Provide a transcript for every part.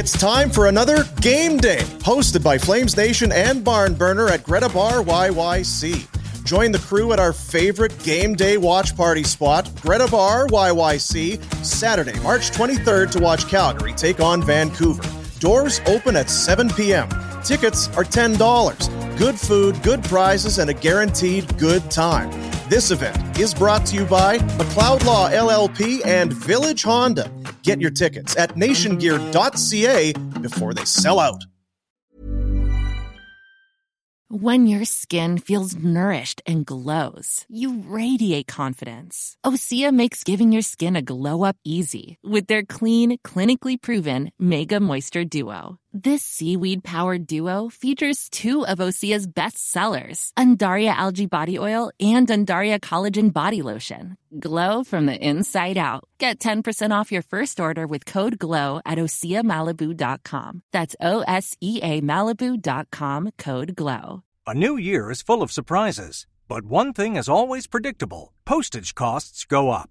It's time for another game day, hosted by Flames Nation and Barn Burner at Greta Bar YYC. Join the crew at our favorite game day watch party spot, Greta Bar YYC, Saturday, March 23rd to watch Calgary take on Vancouver. Doors open at 7 p.m. Tickets are $10. Good food, good prizes, and a guaranteed good time. This event is brought to you by McLeod Law LLP and Village Honda. Get your tickets at nationgear.ca before they sell out. When your skin feels nourished and glows, you radiate confidence. Osea makes giving your skin a glow up easy with their clean, clinically proven Mega Moisture Duo. This seaweed powered duo features two of Osea's best sellers, Undaria Algae Body Oil and Undaria Collagen Body Lotion. Glow from the inside out. Get 10% off your first order with code GLOW at OseaMalibu.com. That's O S E A Malibu.com code GLOW. A new year is full of surprises, but one thing is always predictable postage costs go up.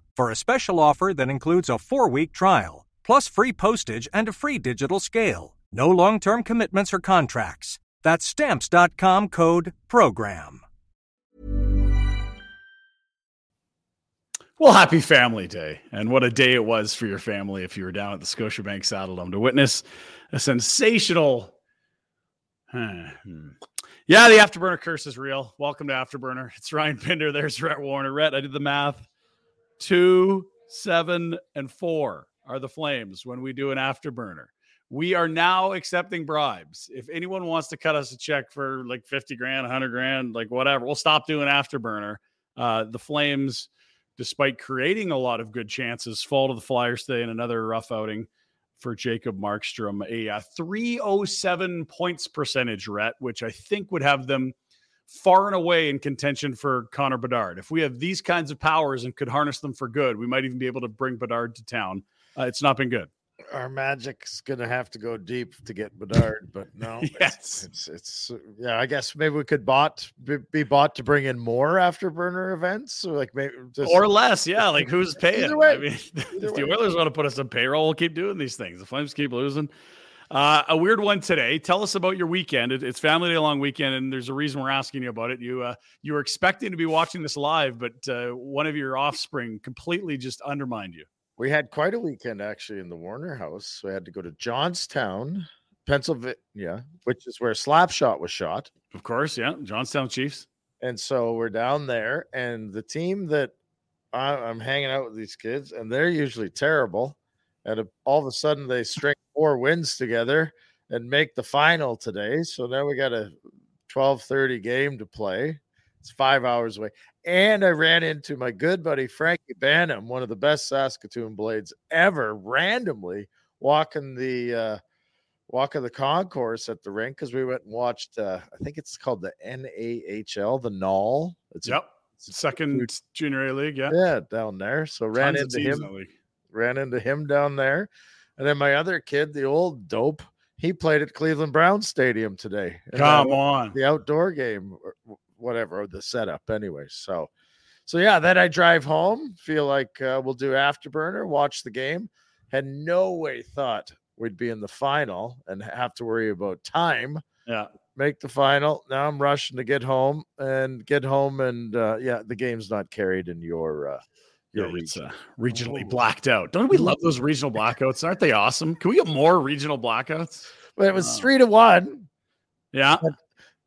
for a special offer that includes a four week trial, plus free postage and a free digital scale. No long term commitments or contracts. That's stamps.com code PROGRAM. Well, happy Family Day. And what a day it was for your family if you were down at the Scotiabank Saddledome to witness a sensational. Hmm. Yeah, the Afterburner curse is real. Welcome to Afterburner. It's Ryan Pinder. There's Rhett Warrener. Rhett, I did the math two, seven, and four are the flames when we do an afterburner. We are now accepting bribes. If anyone wants to cut us a check for like 50 grand, 100 grand, like whatever, we'll stop doing afterburner. Uh, the Flames, despite creating a lot of good chances, fall to the Flyers today in another rough outing for Jacob Markstrom. A, a 307 points percentage, Rhett, which I think would have them far and away in contention for Connor Bedard. If we have these kinds of powers and could harness them for good, we might even be able to bring Bedard to town. Uh, it's not been good. Our magic's gonna have to go deep to get Bedard, but no, yes, it's, it's, it's yeah. I guess maybe we could bought be, be bought to bring in more afterburner events, or like maybe just, or less. Yeah, like who's paying? way, I mean, if the Oilers want to put us on payroll, we'll keep doing these things. The Flames keep losing. Uh, a weird one today. Tell us about your weekend. It, it's Family Day long weekend, and there's a reason we're asking you about it. You uh, you were expecting to be watching this live, but uh, one of your offspring completely just undermined you. We had quite a weekend actually in the Warrener house. We had to go to Johnstown, Pennsylvania, which is where Slapshot was shot. Of course, yeah, Johnstown Chiefs. And so we're down there, and the team that I, I'm hanging out with these kids, and they're usually terrible and all of a sudden they string four wins together and make the final today. So now we got a 12:30 game to play. It's five hours away. And I ran into my good buddy Frankie Banham, one of the best Saskatoon blades ever, randomly walking the uh of the concourse at the rink because we went and watched uh I think it's called the NAHL, the Null. It's yep. Second junior A league, yeah. Yeah, down there. So Tons ran into him ran into him down there. And then my other kid, the old dope, he played at Cleveland Brown Stadium today. Come on. The outdoor game, or whatever, the setup, anyway. So, so yeah, then I drive home, feel like uh, we'll do afterburner, watch the game. Had no way thought we'd be in the final and have to worry about time. Yeah. Make the final. Now I'm rushing to get home and get home. And uh, yeah, the game's not carried in your uh, yeah, it's uh, regionally blacked out. Don't we love those regional blackouts? Aren't they awesome? Can we get more regional blackouts? But it was uh, three to one. Yeah. But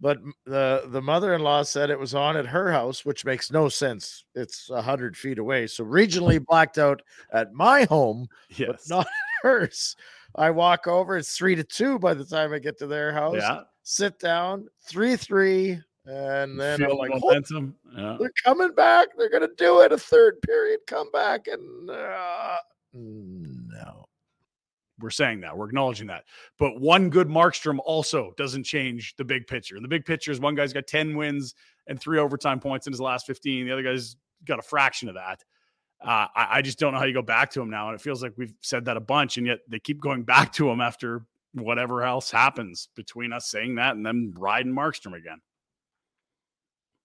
but the the mother-in-law said it was on at her house, which makes no sense. It's a hundred feet away. So regionally blacked out at my home, yes. but not hers. I walk over, it's three to two by the time I get to their house. yeah. Sit down, three three, and then Feel I'm like, momentum. Yeah. they're coming back. They're gonna do it. A third period comeback, and uh, no. We're saying that. We're acknowledging that. But one good Markstrom also doesn't change the big picture. And the big picture is one guy's got 10 wins and three overtime points in his last 15. The other guy's got a fraction of that. Uh, I, I just don't know how you go back to him now. And it feels like we've said that a bunch, and yet they keep going back to him after whatever else happens between us saying that and them riding Markstrom again.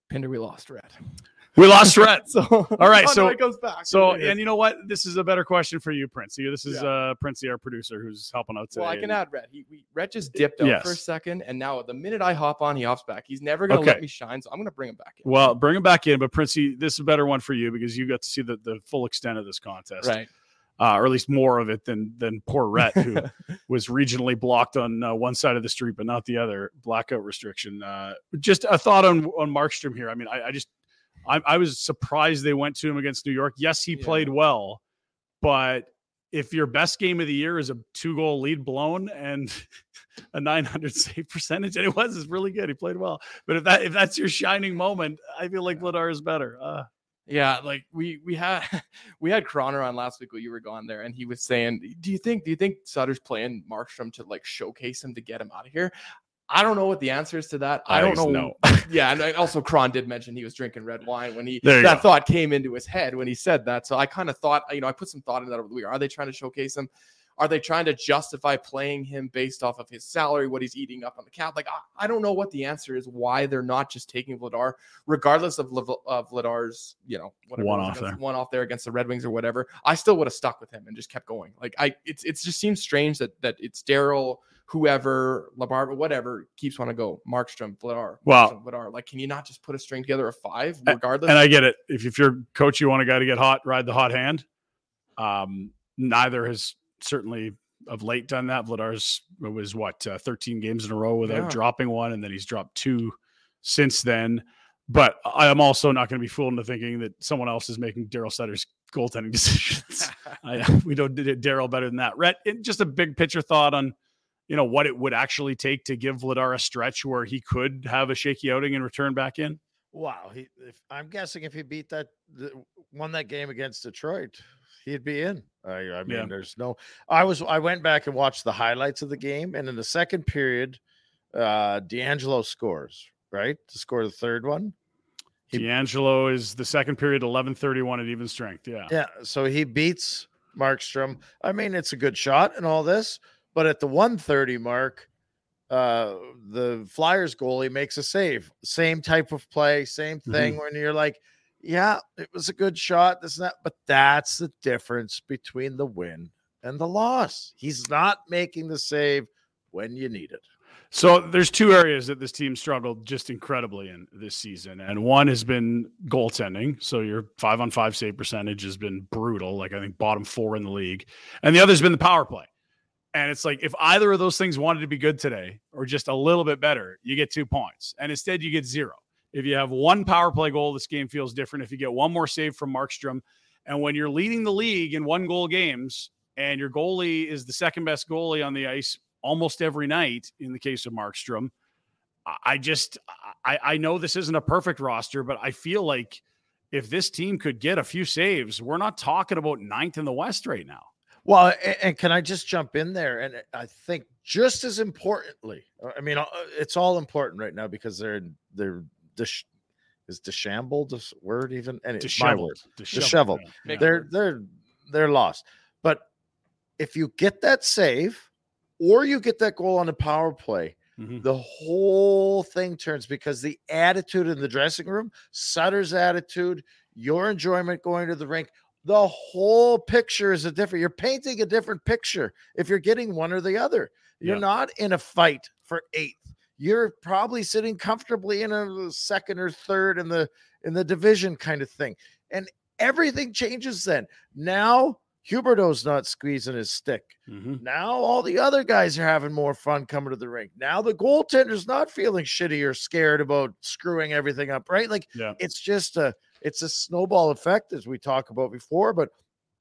Pinder, we lost Rhett. We lost Rhett. So All right, Oh, no, so- it goes back. So, and you know what? This is a better question for you, Princey. This is Yeah. uh Princey, our producer, who's helping out today. well, I can add Rhett. He, we, Rhett just dipped out for a second, and now the minute I hop on, he hops back. He's never gonna Okay. let me shine, so I'm gonna bring him back in. Well, bring him back in, but Princey, this is a better one for you because you got to see the, the full extent of this contest, right. Uh, or at least more of it than than poor Rhett, who was regionally blocked on uh, one side of the street but not the other. Blackout restriction. Uh, just a thought on on Markstrom here. I mean, I, I just I, I was surprised they went to him against New York. Yes, he Yeah. played well, but if your best game of the year is a two goal lead blown and a 900 save percentage, and it was is really good. He played well, but if that if that's your shining moment, I feel like Vladar is better. Uh, Yeah, like we we had we had Croner on last week when you were gone there, and he was saying, "Do you think do you think Sutter's playing Markstrom to like showcase him to get him out of here?" I don't know what the answer is to that. I, I don't know. yeah, and also Kron did mention he was drinking red wine when he that go. thought came into his head when he said that. So I kind of thought, you know, I put some thought in that over the week. Are they trying to showcase him? Are they trying to justify playing him based off of his salary, what he's eating up on the cap? Like, I, I don't know what the answer is. Why they're not just taking Vladar, regardless of, of Vladar's, you know, whatever One off against- there. one off there against the Red Wings or whatever. I still would have stuck with him and just kept going. Like, I, it's it's just seems strange that that it's Daryl, whoever, Labarba, whatever keeps want to go Markstrom, Vladar, Vladar. Like, can you not just put a string together of five, regardless? and I get it. If, if you're coach, you want a guy to get hot, ride the hot hand. Um, neither has certainly of late done that. Vladar's was what uh, 13 games in a row without Yeah. dropping one, and then he's dropped two since then. But I am also not going to be fooled into thinking that someone else is making Daryl Sutter's goaltending decisions. I, we don't did Daryl better than that. Rhett, just a big picture thought on, you know, what it would actually take to give Vladar a stretch where he could have a shaky outing and return back in. Wow, he. If, I'm guessing if he beat that, the, won that game against Detroit, he'd be in. I, I mean, Yeah. there's no. I was. I went back and watched the highlights of the game, and in the second period, uh DeAngelo scores right to score the third one. He- DeAngelo is the second period, eleven thirty one at even strength. Yeah. Yeah, so he beats Markstrom. I mean, it's a good shot and all this, but at the 130 mark, uh the Flyers goalie makes a save. Same type of play, same thing when you're like, yeah, it was a good shot, this and that, but that's the difference between the win and the loss. He's not making the save when you need it. So there's two areas that this team struggled just incredibly in this season, and one has been goaltending. So your five on five save percentage has been brutal, like I think bottom four in the league, and the other's been the power play. And it's like if either of those things wanted to be good today or just a little bit better, you get two points, and instead you get zero. If you have one power play goal, this game feels different. If you get one more save from Markstrom, and when you're leading the league in one goal games, and your goalie is the second best goalie on the ice almost every night in the case of Markstrom. I- just I, I know this isn't a perfect roster, but I feel like if this team could get a few saves, we're not talking about ninth in the West right now. Well, a- and, can I just jump in there? And I think just as importantly, I mean, uh, it's all important right now because they're they're dis- is disheveled this word even and it's my word. Disheveled. Disheveled. Yeah. They're they're they're lost. But if you get that save or you get that goal on the power play, Mhm. the whole thing turns because the attitude in the dressing room, Sutter's attitude, your enjoyment going to the rink, the whole picture is a different. You're painting a different picture if you're getting one or the other. You're Yeah. not in a fight for eighth. You're probably sitting comfortably in a second or third in the in the division kind of thing. And everything changes then. Now Huberdeau's not squeezing his stick. Mhm. Now all the other guys are having more fun coming to the rink. Now the goaltender's not feeling shitty or scared about screwing everything up, right? Like Yeah. it's just a it's a snowball effect as we talked about before, but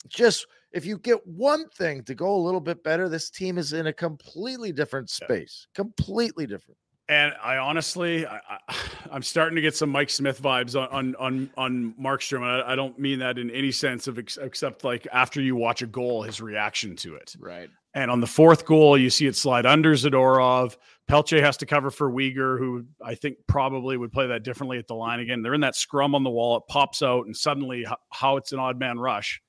just if you get one thing to go a little bit better, this team is in a completely different Yeah. space. Completely different. And I honestly, I, I'm starting to get some Mike Smith vibes on on on, on Markstrom. And I, I don't mean that in any sense of ex- except like after you watch a goal, his reaction to it. Right. And on the fourth goal, you see it slide under Zadorov. Pelletier has to cover for Weegar, who I think probably would play that differently at the line again. They're in that scrum on the wall. It pops out, and suddenly, how it's an odd man rush.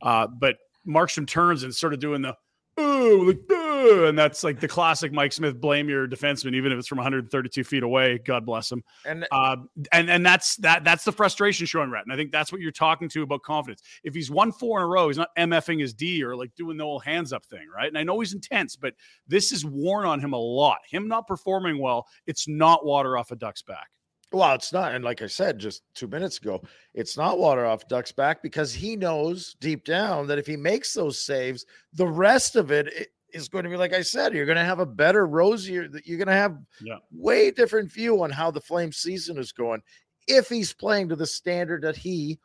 Uh, but Markstrom turns and sort of doing the ooh, like, "Ugh," and that's like the classic Mike Smith blame your defenseman, even if it's from 132 feet away. God bless him. And Uh, and and that's that that's the frustration showing Rhett. And I think that's what you're talking to about confidence. If he's won four in a row, he's not MFing his D or like doing the old hands up thing, right? And I know he's intense, but this is worn on him a lot. Him not performing well, it's not water off a duck's back. Well, it's not. And like I said just two minutes ago, it's not water off Duck's back because he knows deep down that if he makes those saves, the rest of it i- is going to be like I said, you're going to have a better, rosier, that you're going to have Yeah. way different view on how the Flame season is going if he's playing to the standard that he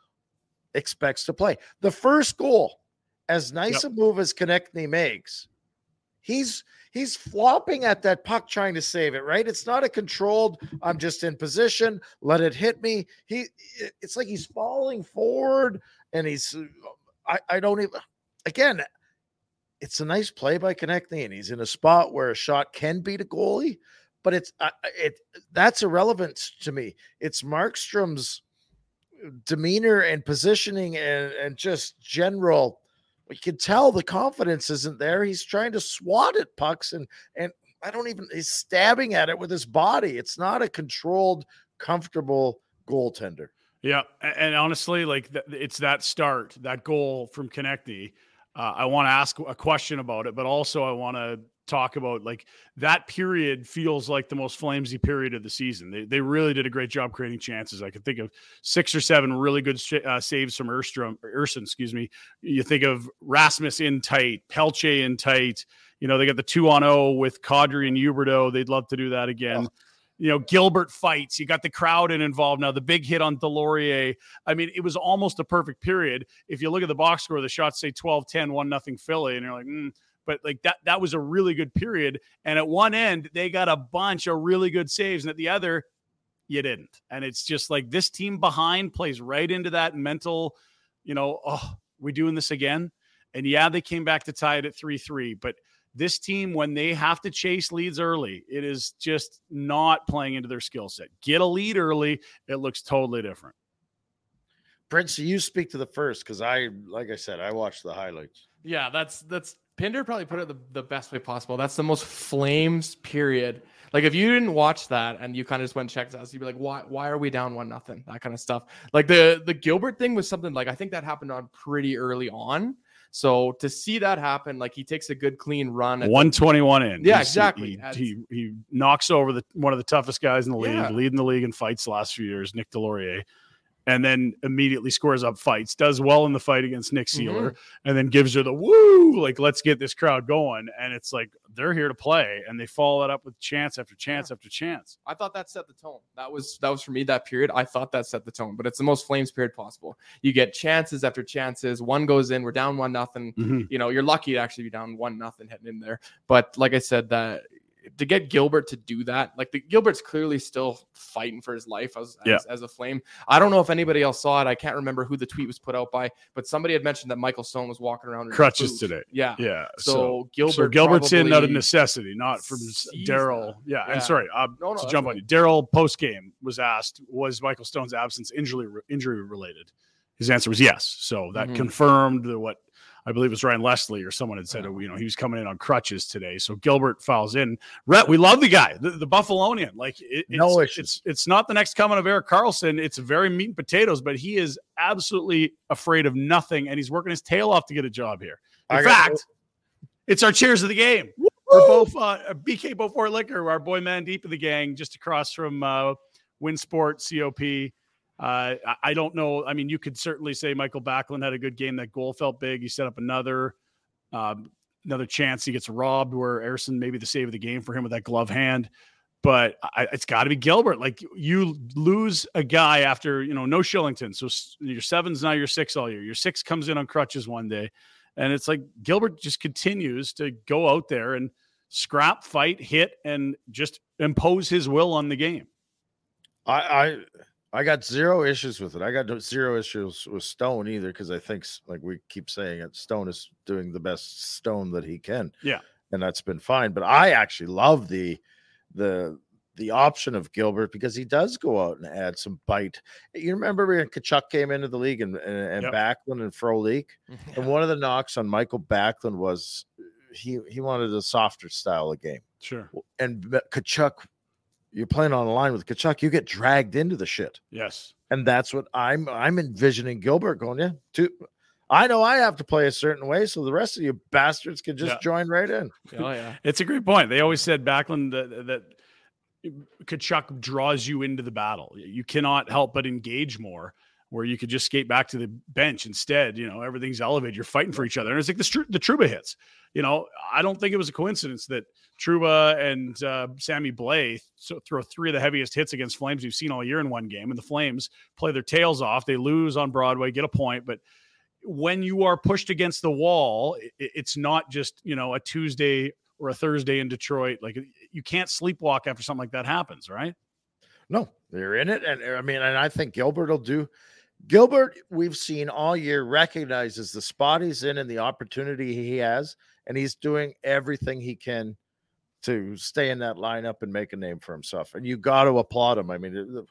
expects to play. The first goal, as nice a move as Konecny makes, he's he's flopping at that puck trying to save it right it's not a controlled i'm just in position let it hit me he it's like he's falling forward and he's uh, i i don't even again it's a nice play by Konecny, and he's in a spot where a shot can beat a goalie but it's I- it that's irrelevant to me it's markstrom's uh, demeanor and positioning and and just general you can tell the confidence isn't there. He's trying to swat at pucks and and I don't even he's stabbing at it with his body. It's not a controlled, comfortable goaltender. Yeah, and honestly, like it's that start, that goal from Konecny. Uh, I want to ask a question about it, but also I want to talk about like that period feels like the most flamesy period of the season. They, they really did a great job creating chances. I could think of six or seven really good uh, saves from Erstrom, Ersson, excuse me. You think of Rasmus in tight, Pelletier in tight. You know, they got the two on O with Kadri and Huberdeau. They'd love to do that again. You know, Gilbert fights. You got the crowd in involved now. The big hit on Deslauriers. I mean, it was almost a perfect period. If you look at the box score, the shots say 12 10, 1 nothing Philly, and you're like, mm. but like that, that was a really good period. And at one end, they got a bunch of really good saves, and at the other, you didn't. And it's just like this team behind plays right into that mental, you know, oh, we doing this again. And yeah, they came back to tie it at 3 3, but this team, when they have to chase leads early, it is just not playing into their skill set. Get a lead early, it looks totally different. Prince, you speak to the first because I, like I said, I watched the highlights. Yeah, that's that's Pinder probably put it the, the best way possible. That's the most flames period. Like if you didn't watch that and you kind of just went and checked us, you'd be like, why why are we down one nothing? That kind of stuff. Like the the Gilbert thing was something like I think that happened on pretty early on. So to see that happen, like he takes a good clean run. at the- 121 in. Yeah, He's- exactly. He, he, he knocks over the one of the toughest guys in the league, Yeah. leading the league in fights the last few years, Nick Deslauriers. And then immediately scores up fights, does well in the fight against Nick Seeler, Mm-hmm. and then gives her the woo, like, let's get this crowd going. And it's like they're here to play. And they follow that up with chance after chance after chance. I thought that set the tone. That was that was for me that period. I thought that set the tone, but it's the most flames period possible. You get chances after chances. One goes in, we're down one nothing. Mhm. You know, you're lucky to actually be down one nothing heading in there. But like I said, that to get Gilbert to do that, like the Gilbert's clearly still fighting for his life as, Yeah. as as a flame. I don't know if anybody else saw it. I can't remember who the tweet was put out by, but somebody had mentioned that Michael Stone was walking around in Crutches today. Yeah. Yeah. So, Gilbert so Gilbert's in out of necessity, not from Daryl. Yeah, Yeah. and sorry, uh, No, no, to jump on you. Daryl post game was asked, was Michael Stone's absence injury injury related? His answer was yes. So that Mhm. confirmed the, what I believe it was Ryan Leslie or someone had said, Yeah. you know, he was coming in on crutches today. So Gilbert fouls in. Rhett, we love the guy, the, the Buffalonian. Like it, it's, No issues. It's it's not the next coming of Erik Karlsson. It's very meat and potatoes, but he is absolutely afraid of nothing, and he's working his tail off to get a job here. In I fact, it's our cheers of the game for both uh, BK Bowfort Liquor, our boy Mandeep of the gang, just across from uh, Winsport COP. Uh, I don't know. I mean, you could certainly say Michael Backlund had a good game. That goal felt big. He set up another um, another chance. He gets robbed where Ersson maybe the save of the game for him with that glove hand. But I, it's got to be Gilbert. Like you lose a guy after you know no Kylington, so your sevens now your six all year. Your six comes in on crutches one day, and it's like Gilbert just continues to go out there and scrap, fight, hit, and just impose his will on the game. I, I I got zero issues with it. I got zero issues with Stone either because I think, like we keep saying it, Stone is doing the best Stone that he can. Yeah, and that's been fine. But I actually love the the the option of Gilbert because he does go out and add some bite. You remember when Tkachuk came into the league and and, and yep. Backlund and Frolik, yeah. and one of the knocks on Michael Backlund was uh, he he wanted a softer style of game. Sure. And Tkachuk you're playing on a line with Tkachuk, you get dragged into the shit. Yes. And that's what I'm I'm envisioning Gilbert going, yeah, to I know I have to play a certain way, so the rest of you bastards can just yeah. join right in. Oh yeah. it's a great point. They always said Backlund that, that Tkachuk draws you into the battle. You cannot help but engage more where you could just skate back to the bench instead. You know, everything's elevated. You're fighting for each other. And it's like the, the Trouba hits. You know, I don't think it was a coincidence that Trouba and uh, Sammy Blais throw three of the heaviest hits against Flames you've seen all year in one game. And the Flames play their tails off. They lose on Broadway, get a point. But when you are pushed against the wall, it's not just, you know, a Tuesday or a Thursday in Detroit. Like you can't sleepwalk after something like that happens, right? No, they're in it. And I mean, and I think Gilbert will do Gilbert, we've seen all year, recognizes the spot he's in and the opportunity he has, and he's doing everything he can to stay in that lineup and make a name for himself. And you got to applaud him. I mean,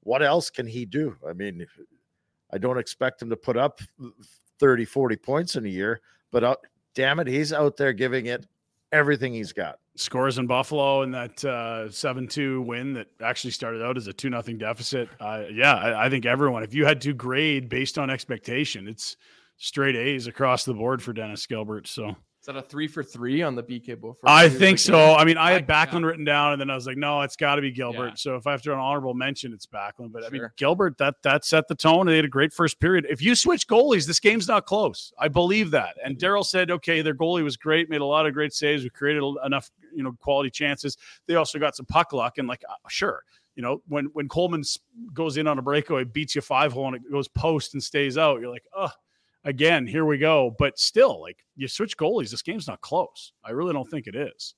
what else can he do? I mean, I don't expect him to put up 30, 40 points in a year, but uh, damn it, he's out there giving it everything he's got scores in Buffalo in that uh, seven two win that actually started out as a two nothing deficit. Uh, yeah, I, I, think everyone. If you had to grade based on expectation, it's straight A's across the board for Dennis Gilbert. So is that a three for three on the BK Buffer? I think so. I mean, I had Backlund yeah. written down, and then I was like, no, it's got to be Gilbert. Yeah. So if I have to do an honorable mention, it's Backlund. But sure. I mean, Gilbert, that that set the tone. They had a great first period. If you switch goalies, this game's not close. I believe that. And mm-hmm. Daryl said, okay, their goalie was great, made a lot of great saves, we created enough, you know, quality chances. They also got some puck luck, and like, uh, sure. You know, when when Coleman goes in on a breakaway, beats you five hole, and it goes post and stays out, you're like, oh, again, here we go. But still, like you switch goalies, this game's not close. I really don't think it is.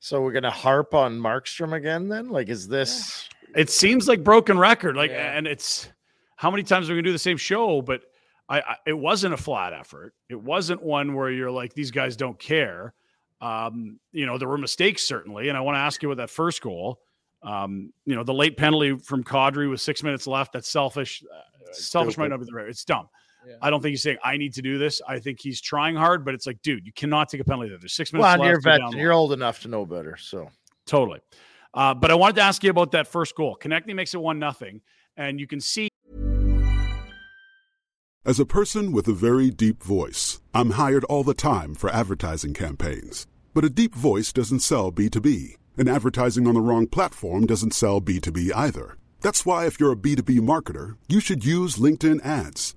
So we're gonna harp on Markstrom again then? Like, is this it seems like broken record. Like, yeah. and it's how many times are we gonna do the same show? But I, I, it wasn't a flat effort. It wasn't one where you're like, these guys don't care. Um, you know, there were mistakes certainly, and I want to ask you with that first goal. Um, you know, the late penalty from Kadri with six minutes left. That's selfish. Uh, selfish might not be the right. It's dumb. Yeah. I don't think he's saying I need to do this. I think he's trying hard, but it's like, dude, you cannot take a penalty there. There's six minutes well, left. You're, you're old enough to know better, so totally. Uh, but I wanted to ask you about that first goal. Konecny makes it one nothing, and you can see. As a person with a very deep voice, I'm hired all the time for advertising campaigns. But a deep voice doesn't sell B2B, and advertising on the wrong platform doesn't sell B2B either. That's why, if you're a B2B marketer, you should use LinkedIn ads.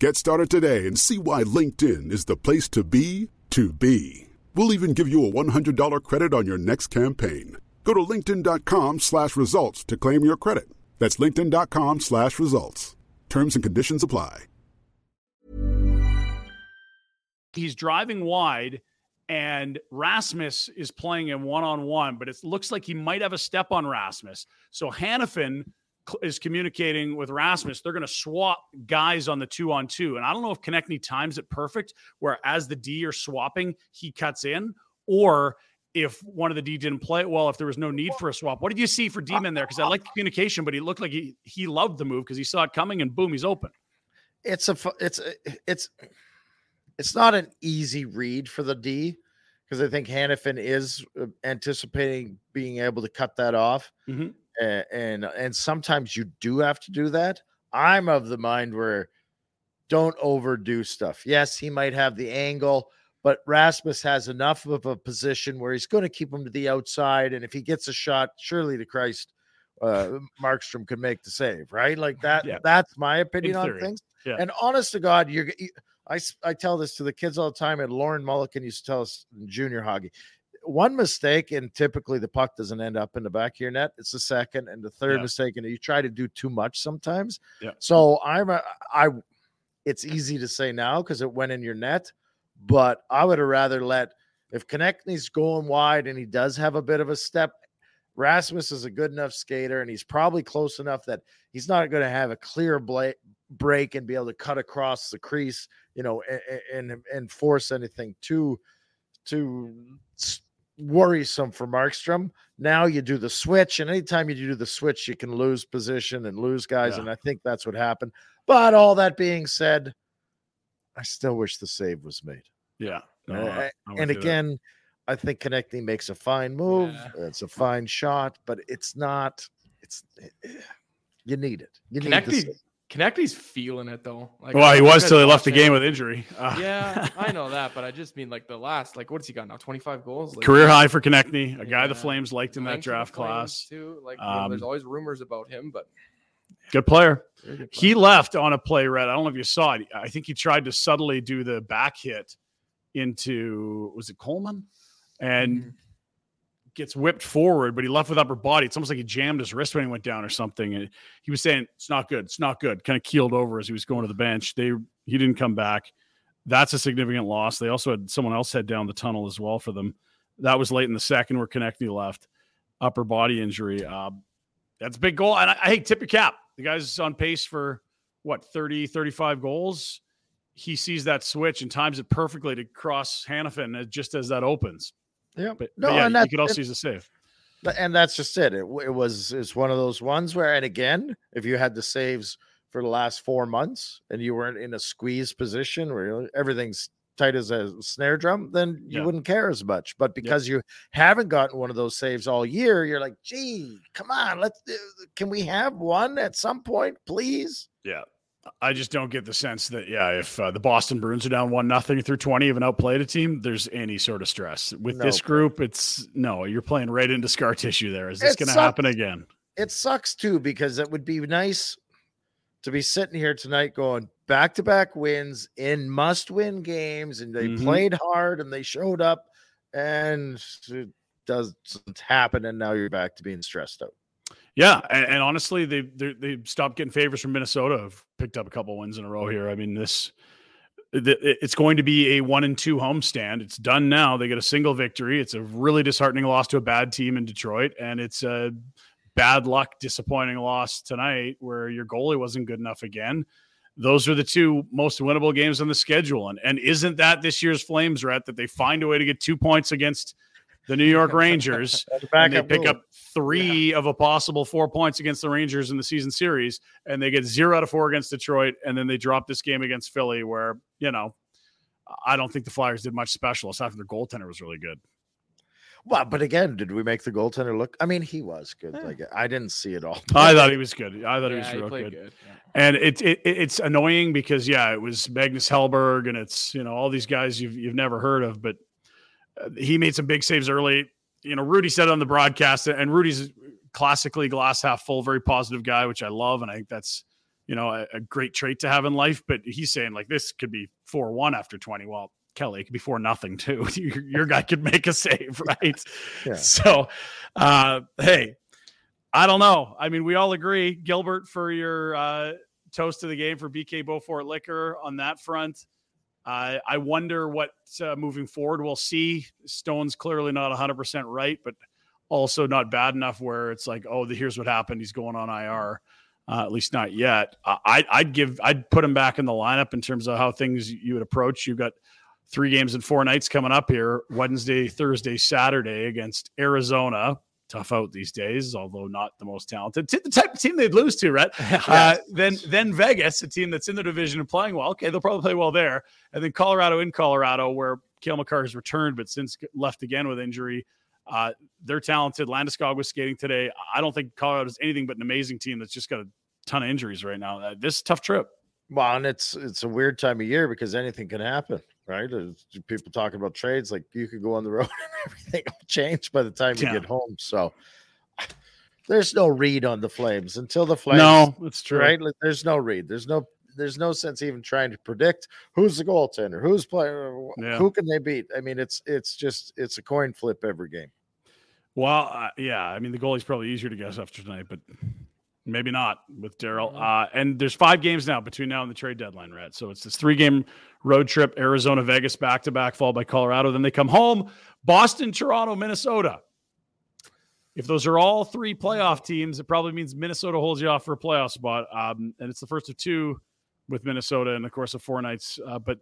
Get started today and see why LinkedIn is the place to be to be. We'll even give you a $100 credit on your next campaign. Go to linkedin.com slash results to claim your credit. That's linkedin.com slash results. Terms and conditions apply. He's driving wide and Rasmus is playing him one-on-one, but it looks like he might have a step on Rasmus. So Hanifin is communicating with Rasmus, they're going to swap guys on the two on two. And I don't know if Konecny times it perfect, where as the D are swapping, he cuts in, or if one of the D didn't play well, if there was no need for a swap. What did you see for D-man there? Because I like the communication, but he looked like he he loved the move because he saw it coming and boom, he's open. It's a it's it's it's not an easy read for the D because I think Hanifin is uh, anticipating being able to cut that off, Mhm. And, and and sometimes you do have to do that. I'm of the mind where don't overdo stuff. Yes, he might have the angle, but Rasmus has enough of a position where he's going to keep him to the outside, and if he gets a shot, surely to Christ, uh, Markstrom could make the save, right? Like that. Yeah. That's my opinion on things. Yeah. And honest to God, you're. You, I, I tell this to the kids all the time, and Lauren Mulligan used to tell us in junior hockey. One mistake, and typically the puck doesn't end up in the back of your net. It's the second and the third Yeah. mistake, and you try to do too much sometimes. Yeah. So I'm a, I. It's easy to say now because it went in your net, but I would have rather let if Konecny's going wide and he does have a bit of a step. Rasmus is a good enough skater, and he's probably close enough that he's not going to have a clear bla- break and be able to cut across the crease, you know, a- a- and and force anything too too worrisome for Markstrom. Now you do the switch, and anytime you do the switch, you can lose position and lose guys, Yeah. and I think that's what happened. But all that being said, I still wish the save was made. Yeah. Uh, No, I- I would and that. again, I think Konecny makes a fine move. Yeah. It's a fine shot, but it's not. It's you need it. You need Konecny, save. Konecny's feeling it though. Like, well, he don't know if was till he left the game with injury. Uh, Yeah, I know that, but I just mean like the last, like what's he got now? Twenty five goals, like, career high for Konechny, a guy the Flames liked in that playing for the draft class. too. Like you know, there's Um, always rumors about him, but Good player. good He left on a play, Rhett. I don't know if you saw it. I think he tried to subtly do the back hit into was it Coleman, and Mhm. Gets whipped forward, but he left with upper body. It's almost like he jammed his wrist when he went down or something. And he was saying it's not good, it's not good. Kind of keeled over as he was going to the bench. They he didn't come back. That's a significant loss. They also had someone else head down the tunnel as well for them. That was late in the second where Konecny left. Upper body injury. Uh, that's a big goal. And I, I hey, tip your cap. The guy's on pace for what 30, 35 goals. He sees that switch and times it perfectly to cross Hanifin uh, just as that opens. Yeah, But, no, but yeah, and you could also use a save. and that's just it. It, it was it's one of those ones where, and again, if you had the saves for the last four months and you weren't in a squeeze position where everything's tight as a snare drum, then you Yeah. wouldn't care as much. But because you haven't gotten one of those saves all year, you're like, gee, come on, let's. Can we have one at some point, please? Yeah. I just don't get the sense that yeah, if uh, the Boston Bruins are down one nothing through twenty, haven't outplayed a team, there's any sort of stress with No. this group. It's no, you're playing right into scar tissue. There is this going to happen again? it sucks too because it would be nice to be sitting here tonight going back to back wins in must win games and they Mhm. played hard and they showed up and it doesn't happen and now you're back to being stressed out. Yeah, and, and honestly, they they stopped getting favors from Minnesota. Have picked up a couple wins in a row here. I mean, this th- it's going to be a one and two homestand. It's done now. They get a single victory. It's a really disheartening loss to a bad team in Detroit, and it's a bad luck, disappointing loss tonight where your goalie wasn't good enough again. Those are the two most winnable games on the schedule, and and isn't that this year's Flames, Rhett, that they find a way to get two points against the New York Rangers? and they pick rule. up three of a possible four points against the Rangers in the season series, and they get zero out of four against Detroit, and then they drop this game against Philly, where you know I don't think the Flyers did much special aside from their goaltender was really good. Well, but again, did we make the goaltender look? I mean, he was good. Like I didn't see it all. I thought he was good. I thought he was he real played good. good. yeah. And it, it it- it's annoying because yeah, it was Magnus Hellberg and it's you know all these guys you've you've never heard of, but he made some big saves early. You know, Hrudey said on the broadcast, and Hrudey's classically glass half full, very positive guy, which I love, and I think that's you know a, a great trait to have in life. But he's saying like this could be four one after twenty. Well, Kelly, it could be four nothing too. your, your guy could make a save, right? Yeah. So, uh, hey, I don't know. I mean, we all agree, Gilbert, for your uh, toast of the game for BK Bowfort Liquor on that front. Uh, I wonder what uh, moving forward we'll see. Stone's clearly not 100% right, but also not bad enough where it's like, oh, the, here's what happened. He's going on IR. Uh, at least not yet. I, I'd give, I'd put him back in the lineup in terms of how things you would approach. You've got three games in four nights coming up here Wednesday, Thursday, Saturday against Arizona. Tough out these days, although not the most talented. T- the type of team they'd lose to, right? Uh, then then Vegas, a team that's in the division and playing well. Okay, they'll probably play well there. And then Colorado in Colorado, where Cale Makar has returned, but since left again with injury. Uh, they're talented. Landeskog was skating today. I don't think Colorado is anything but an amazing team that's just got a ton of injuries right now. Uh, this tough trip. Well, and it's it's a weird time of year because anything can happen, right? There's people talking about trades, like you could go on the road and everything will change by the time you Yeah. get home. So there's no read on the Flames until the Flames. No, it's true. right? Like, there's no read. There's no there's no sense even trying to predict who's the goaltender, who's player, Yeah. who can they beat. I mean, it's it's just it's a coin flip every game. Well, uh, yeah. I mean, the goalie's probably easier to guess after tonight, but maybe not with Daryl. Uh, and there's five games now between now and the trade deadline, Rhett. So it's this three game road trip Arizona, Vegas, back to back, followed by Colorado. Then they come home Boston, Toronto, Minnesota. If those are all three playoff teams, it probably means Minnesota holds you off for a playoff spot. Um, and it's the first of two with Minnesota, and of course, of four nights. Uh, but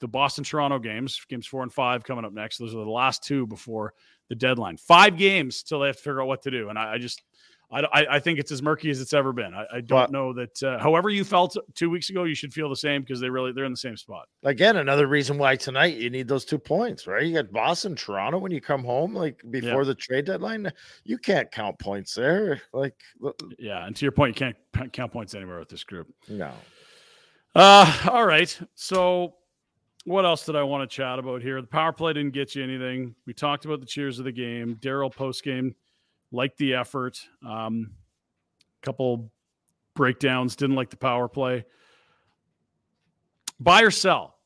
the Boston Toronto games, games four and five coming up next. Those are the last two before the deadline. Five games till they have to figure out what to do. And I, I just, I, I I think it's as murky as it's ever been. I, I don't But- know that. Uh, however you felt two weeks ago, you should feel the same because they really they're in the same spot. Again, another reason why tonight you need those two points, right? You got Boston, Toronto when you come home, like before the trade deadline. You can't count points there. Like, Yeah, and to your point, you can't count points anywhere with this group. no. Uh, all right. So, what else did I want to chat about here? The power play didn't get you anything. We talked about the cheers of the game. Daryl post game liked the effort. Um, couple breakdowns. Didn't like the power play. Buy or sell?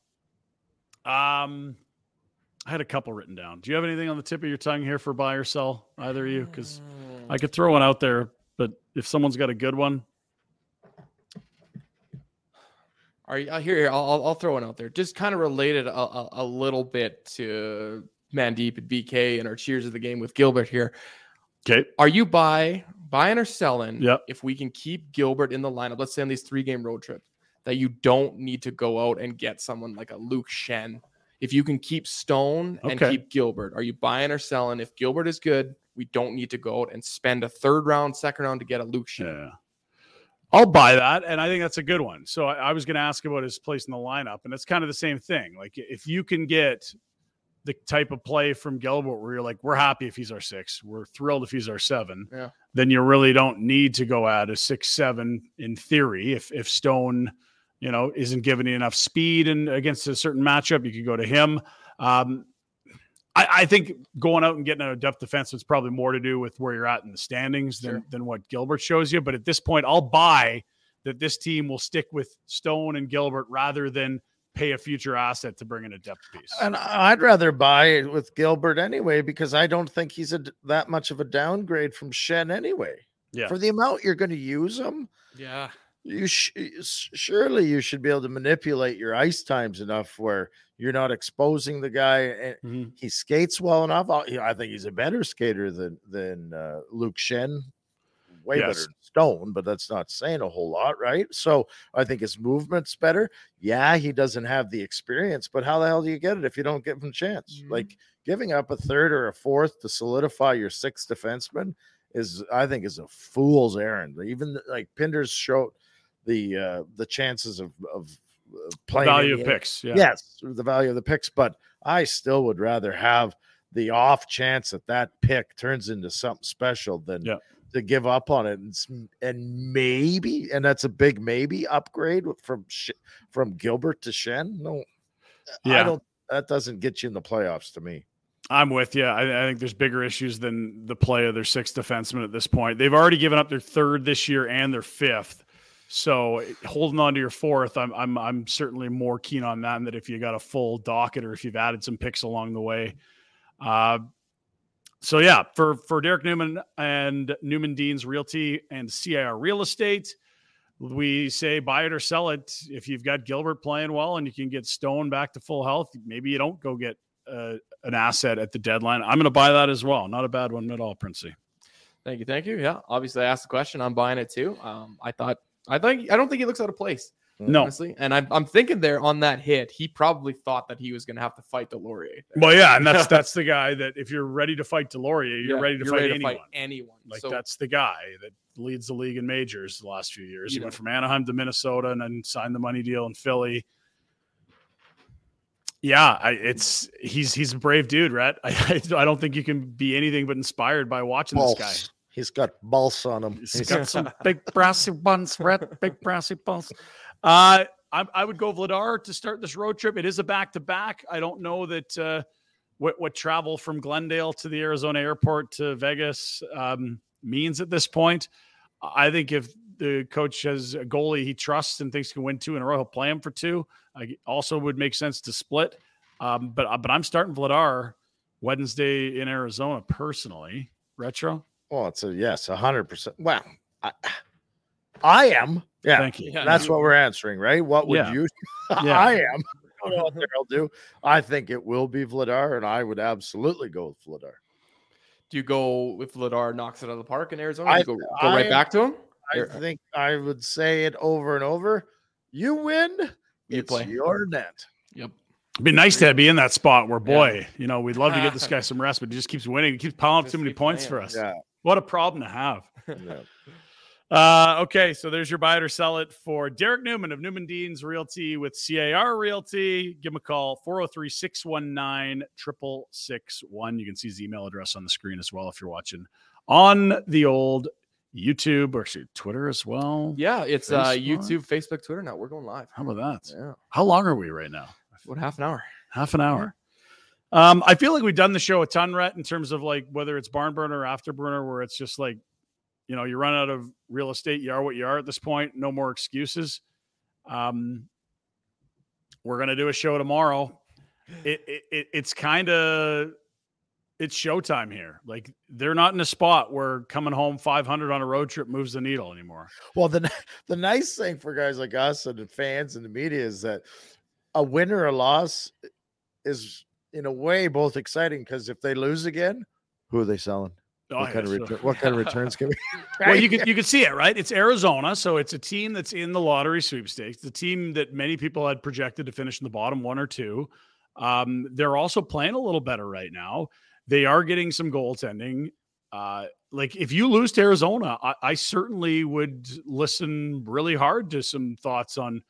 Um, I had a couple written down. Do you have anything on the tip of your tongue here for buy or sell? Either of you, because I could throw one out there, but if someone's got a good one, Are you uh, here? Here, I'll, I'll- throw one out there. Just kind of related a, a, a little bit to Mandeep and BK and our cheers of the game with Gilbert here. Okay. Are you buy buying or selling? Yep. If we can keep Gilbert in the lineup, let's say on these three game road trips, that you don't need to go out and get someone like a Luke Schenn. If you can keep Stone and Okay. keep Gilbert, are you buying or selling? If Gilbert is good, we don't need to go out and spend a third round, second round to get a Luke Schenn. Yeah. I'll buy that. And I think that's a good one. So I, I was going to ask about his place in the lineup. And it's kind of the same thing. Like if you can get the type of play from Gilbert where you're like, we're happy if he's our six, we're thrilled if he's our seven, Yeah. then you really don't need to go at a six, seven in theory. If, if Stone, you know, isn't giving you enough speed and against a certain matchup, you could go to him. Um, I, I think going out and getting a depth defenseman is probably more to do with where you're at in the standings than, Sure. than what Gilbert shows you. But at this point, I'll buy that this team will stick with Stone and Gilbert rather than pay a future asset to bring in a depth piece. And I'd rather buy it with Gilbert anyway because I don't think he's a d that much of a downgrade from Schenn anyway. Yeah. For the amount you're going to use him, Yeah. you sh- surely you should be able to manipulate your ice times enough where you're not exposing the guy and Mhm. he skates well enough. I I think he's a better skater than than uh, Luke Schenn. Way Yes. better than Stone, but that's not saying a whole lot, right? So I think his movement's better. Yeah, he doesn't have the experience, but how the hell do you get it if you don't give him a chance? Mhm. Like giving up a third or a fourth to solidify your sixth defenseman is, I think, is a fool's errand. Even like Pinders showed the uh, the chances of of uh, playing in Value of picks. Yeah. Yes, the value of the picks, but I still would rather have the off chance that that pick turns into something special than Yeah. To give up on it and, and maybe and that's a big maybe upgrade from from Gilbert to Schenn. No, Yeah. I don't. That doesn't get you in the playoffs to me. I'm with you. I, I think there's bigger issues than the play of their sixth defenseman at this point. They've already given up their third this year and their fifth. So holding on to your fourth, I'm I'm I'm certainly more keen on that. And that if you got a full docket or if you've added some picks along the way. Uh, so yeah, for for Derrick Newman and Newman Dean's Realty and CIR Real Estate, we say buy it or sell it. If you've got Gilbert playing well and you can get Stone back to full health, maybe you don't go get uh, an asset at the deadline. I'm going to buy that as well. Not a bad one at all, Princey. Thank you, thank you. Yeah, obviously I asked the question. I'm buying it too. Um, I thought I think I don't think he looks out of place. No. honestly. And I'm, I'm thinking there on that hit, he probably thought that he was going to have to fight Deslauriers. there. Well, yeah, and that's that's the guy that if you're ready to fight Deslauriers, you're Yeah, ready to fight anyone. anyone. Like So- that's the guy that leads the league in majors the last few years. He You went from Anaheim to Minnesota and then signed the money deal in Philly. Yeah, I, it's he's he's a brave dude, Rhett. I, I I don't think you can be anything but inspired by watching this guy. He's got balls on him. He's got some big brassy buns, Rhett. Big brassy buns. Uh, I, I would go Vladar to start this road trip. It is a back to back. I don't know that uh, what what travel from Glendale to the Arizona airport to Vegas um, means at this point. I think if the coach has a goalie he trusts and thinks can win two in a row, he'll play him for two. I also would make sense to split. Um, but but I'm starting Vladar Wednesday in Arizona personally. Retro. Well, it's a yes, hundred percent. Well, I, I am. Yeah, Thank you. That's you- what we're answering, right? What would Yeah. you? Yeah. I am. I don't know what they'll do. I think it will be Vladar, and I would absolutely go with Vladar. Do you go if Vladar knocks it out of the park in Arizona? I- you go, go right I- back to him? I You're- think I would say it over and over. You win. You it's play. your net. Yep. It'd be nice to be in that spot where, Yeah. boy, you know, we'd love to get this guy some rest, but he just keeps winning. He keeps piling up too many points playing. for us. Yeah. What a problem to have. yeah. Uh, okay, so there's your buy it or sell it for Derrick Newman of Newman Dean's Realty with CAR Realty. Give him a call 403 619 6661. You can see his email address on the screen as well if you're watching on the old YouTube or actually Twitter as well. Yeah, it's uh, YouTube, Facebook, Twitter. Now we're going live. How about that? Yeah. How long are we right now? What half an hour? Half an hour. Um, I feel like we've done the show a ton, Rhett, in terms of like whether it's barn burner or afterburner, where it's just like, you know, you run out of real estate, you are what you are at this point. No more excuses. Um, we're gonna do a show tomorrow. It, it, it it's kind of it's showtime here. Like they're not in a spot where coming home 500 on a road trip moves the needle anymore. Well, the the nice thing for guys like us and the fans and the media is that a win or a loss is in a way both exciting because if they lose again, who are they selling? Oh, what, yeah, kind of so- return, what kind of returns can we? Well, you can you can see it, right? It's Arizona, so it's a team that's in the lottery sweepstakes. The team that many people had projected to finish in the bottom one or two. Um, they're also playing a little better right now. They are getting some goaltending. Uh, like if you lose to Arizona, I, I certainly would listen really hard to some thoughts on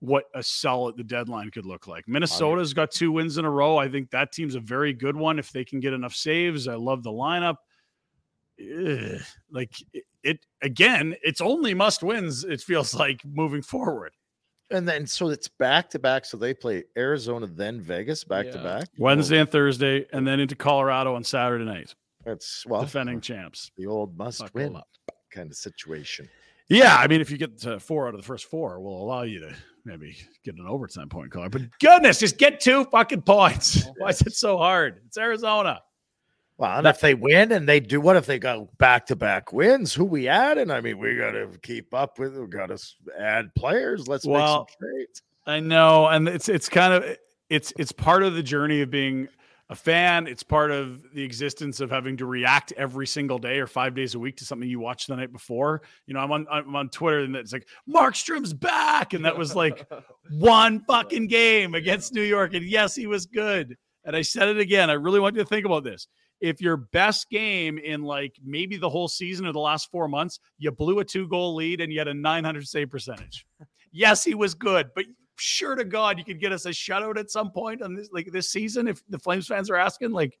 what a sell at the deadline could look like. Minnesota's got two wins in a row. I think that team's a very good one if they can get enough saves. I love the lineup. Ugh, like it, it again, it's only must wins. It feels like moving forward. And then so it's back to back. So they play Arizona, then Vegas, back to back. Wednesday and Thursday, and then into Colorado on Saturday night. That's well defending champs. the old must Buckle win up. kind of situation. Yeah, I mean, if you get to four out of the first four, will allow you to maybe get an overtime point card. But goodness, just get two fucking points. Why is it so hard? It's Arizona. Well, and if they win and they do, what if they go back to back wins? Who we adding? I mean, we got to keep up with. We got to add players. Let's Well, make some trades. I know, and it's it's kind of it's it's part of the journey of being a fan. It's part of the existence of having to react every single day or five days a week to something you watched the night before. You know, I'm on I'm on Twitter and it's like Markstrom's back, and that was like one fucking game against New York, and yes, he was good. And I said it again. I really want you to think about this. If your best game in like maybe the whole season or the last four months, you blew a two goal lead and you had a 900 save percentage. Yes, he was good, but sure to God, you could get us a shutout at some point on this like this season if the Flames fans are asking. Like,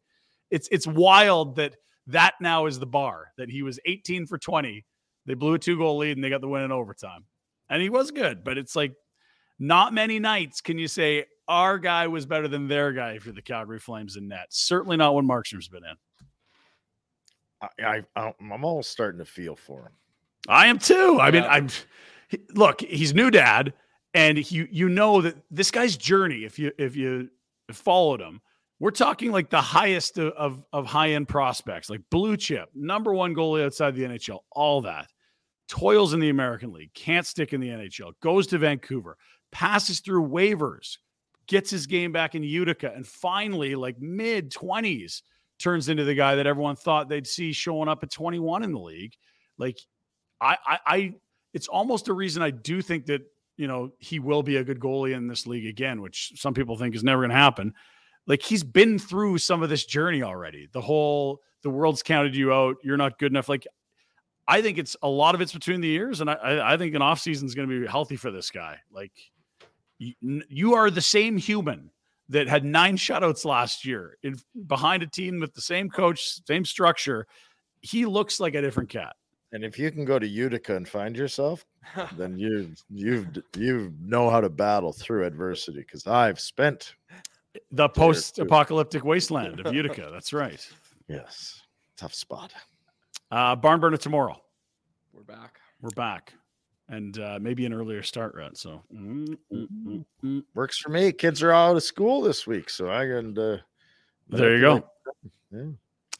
it's it's wild that that now is the bar that he was 18 for 20. They blew a two goal lead and they got the win in overtime, and he was good. But it's like not many nights can you say our guy was better than their guy if you're the Calgary Flames in net. Certainly not when Markstrom's been in. I, I I'm almost starting to feel for him. I am too. I mean, Yeah. I'm look, he's new dad, and you you know that this guy's journey, if you if you followed him, we're talking like the highest of of, of high end prospects, like blue chip, number one goalie outside the NHL, all that. Toils in the American League, can't stick in the NHL, goes to Vancouver, passes through waivers, gets his game back in Utica, and finally, like mid 20s, turns into the guy that everyone thought they'd see showing up at 21 in the league. Like I, I, I, it's almost a reason I do think that you know, he will be a good goalie in this league again, which some people think is never going to happen. Like he's been through some of this journey already. The whole the world's counted you out. You're not good enough. Like I think it's a lot of it's between the years, and I, I think an off season is going to be healthy for this guy. Like you, you are the same human that had nine shutouts last year in behind a team with the same coach, same structure. He looks like a different cat. And if you can go to Utica and find yourself, then you you you know how to battle through adversity. Because I've spent the post-apocalyptic wasteland of Utica. That's right. Yes, tough spot. Uh, barn burner tomorrow. We're back. We're back, and uh, maybe an earlier start route. So mm, mm. Works for me. Kids are out of school this week, so I can. Uh, there you go. Yeah.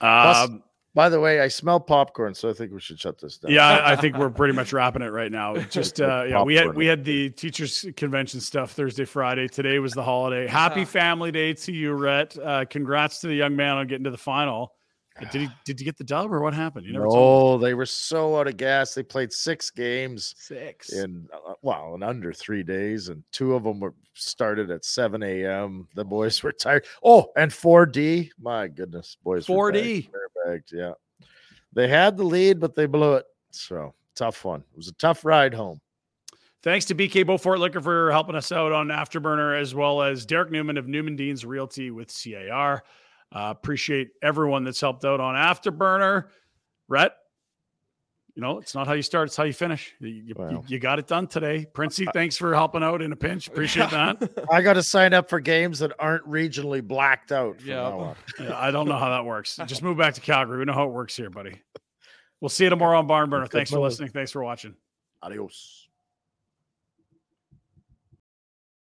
Uh, Plus- By the way, I smell popcorn, so I think we should shut this down. yeah, I- I think we're pretty much wrapping it right now. Just uh, yeah, we had we had the teachers convention stuff Thursday, Friday. Today was the holiday. Happy Family Day to you, Rhett. Uh, congrats to the young man on getting to the final. Did he did you get the dub or what happened? You never told No, they were so out of gas. They played six games six. in uh, wow in under three days, and two of them were started at seven a.m. The boys were tired. Oh, and four D. My goodness, boys. 4D. bagged, they're Yeah, they had the lead, but they blew it. So tough one. It was a tough ride home. Thanks to BK Bowfort Liquor for helping us out on Afterburner, as well as Derrick Newman of Newman Dean's Realty with CAR. Uh, appreciate everyone that's helped out on Afterburner. Rhett, you know, it's not how you start, it's how you finish. You, you- Well. you got it done today. Princey, thanks for helping out in a pinch. Appreciate that. I got to sign up for games that aren't regionally blacked out. From Yeah. Yeah, I don't know how that works. Just move back to Calgary. We know how it works here, buddy. We'll see you tomorrow on Barn Burner. Thanks for listening. Thanks for watching. Adios.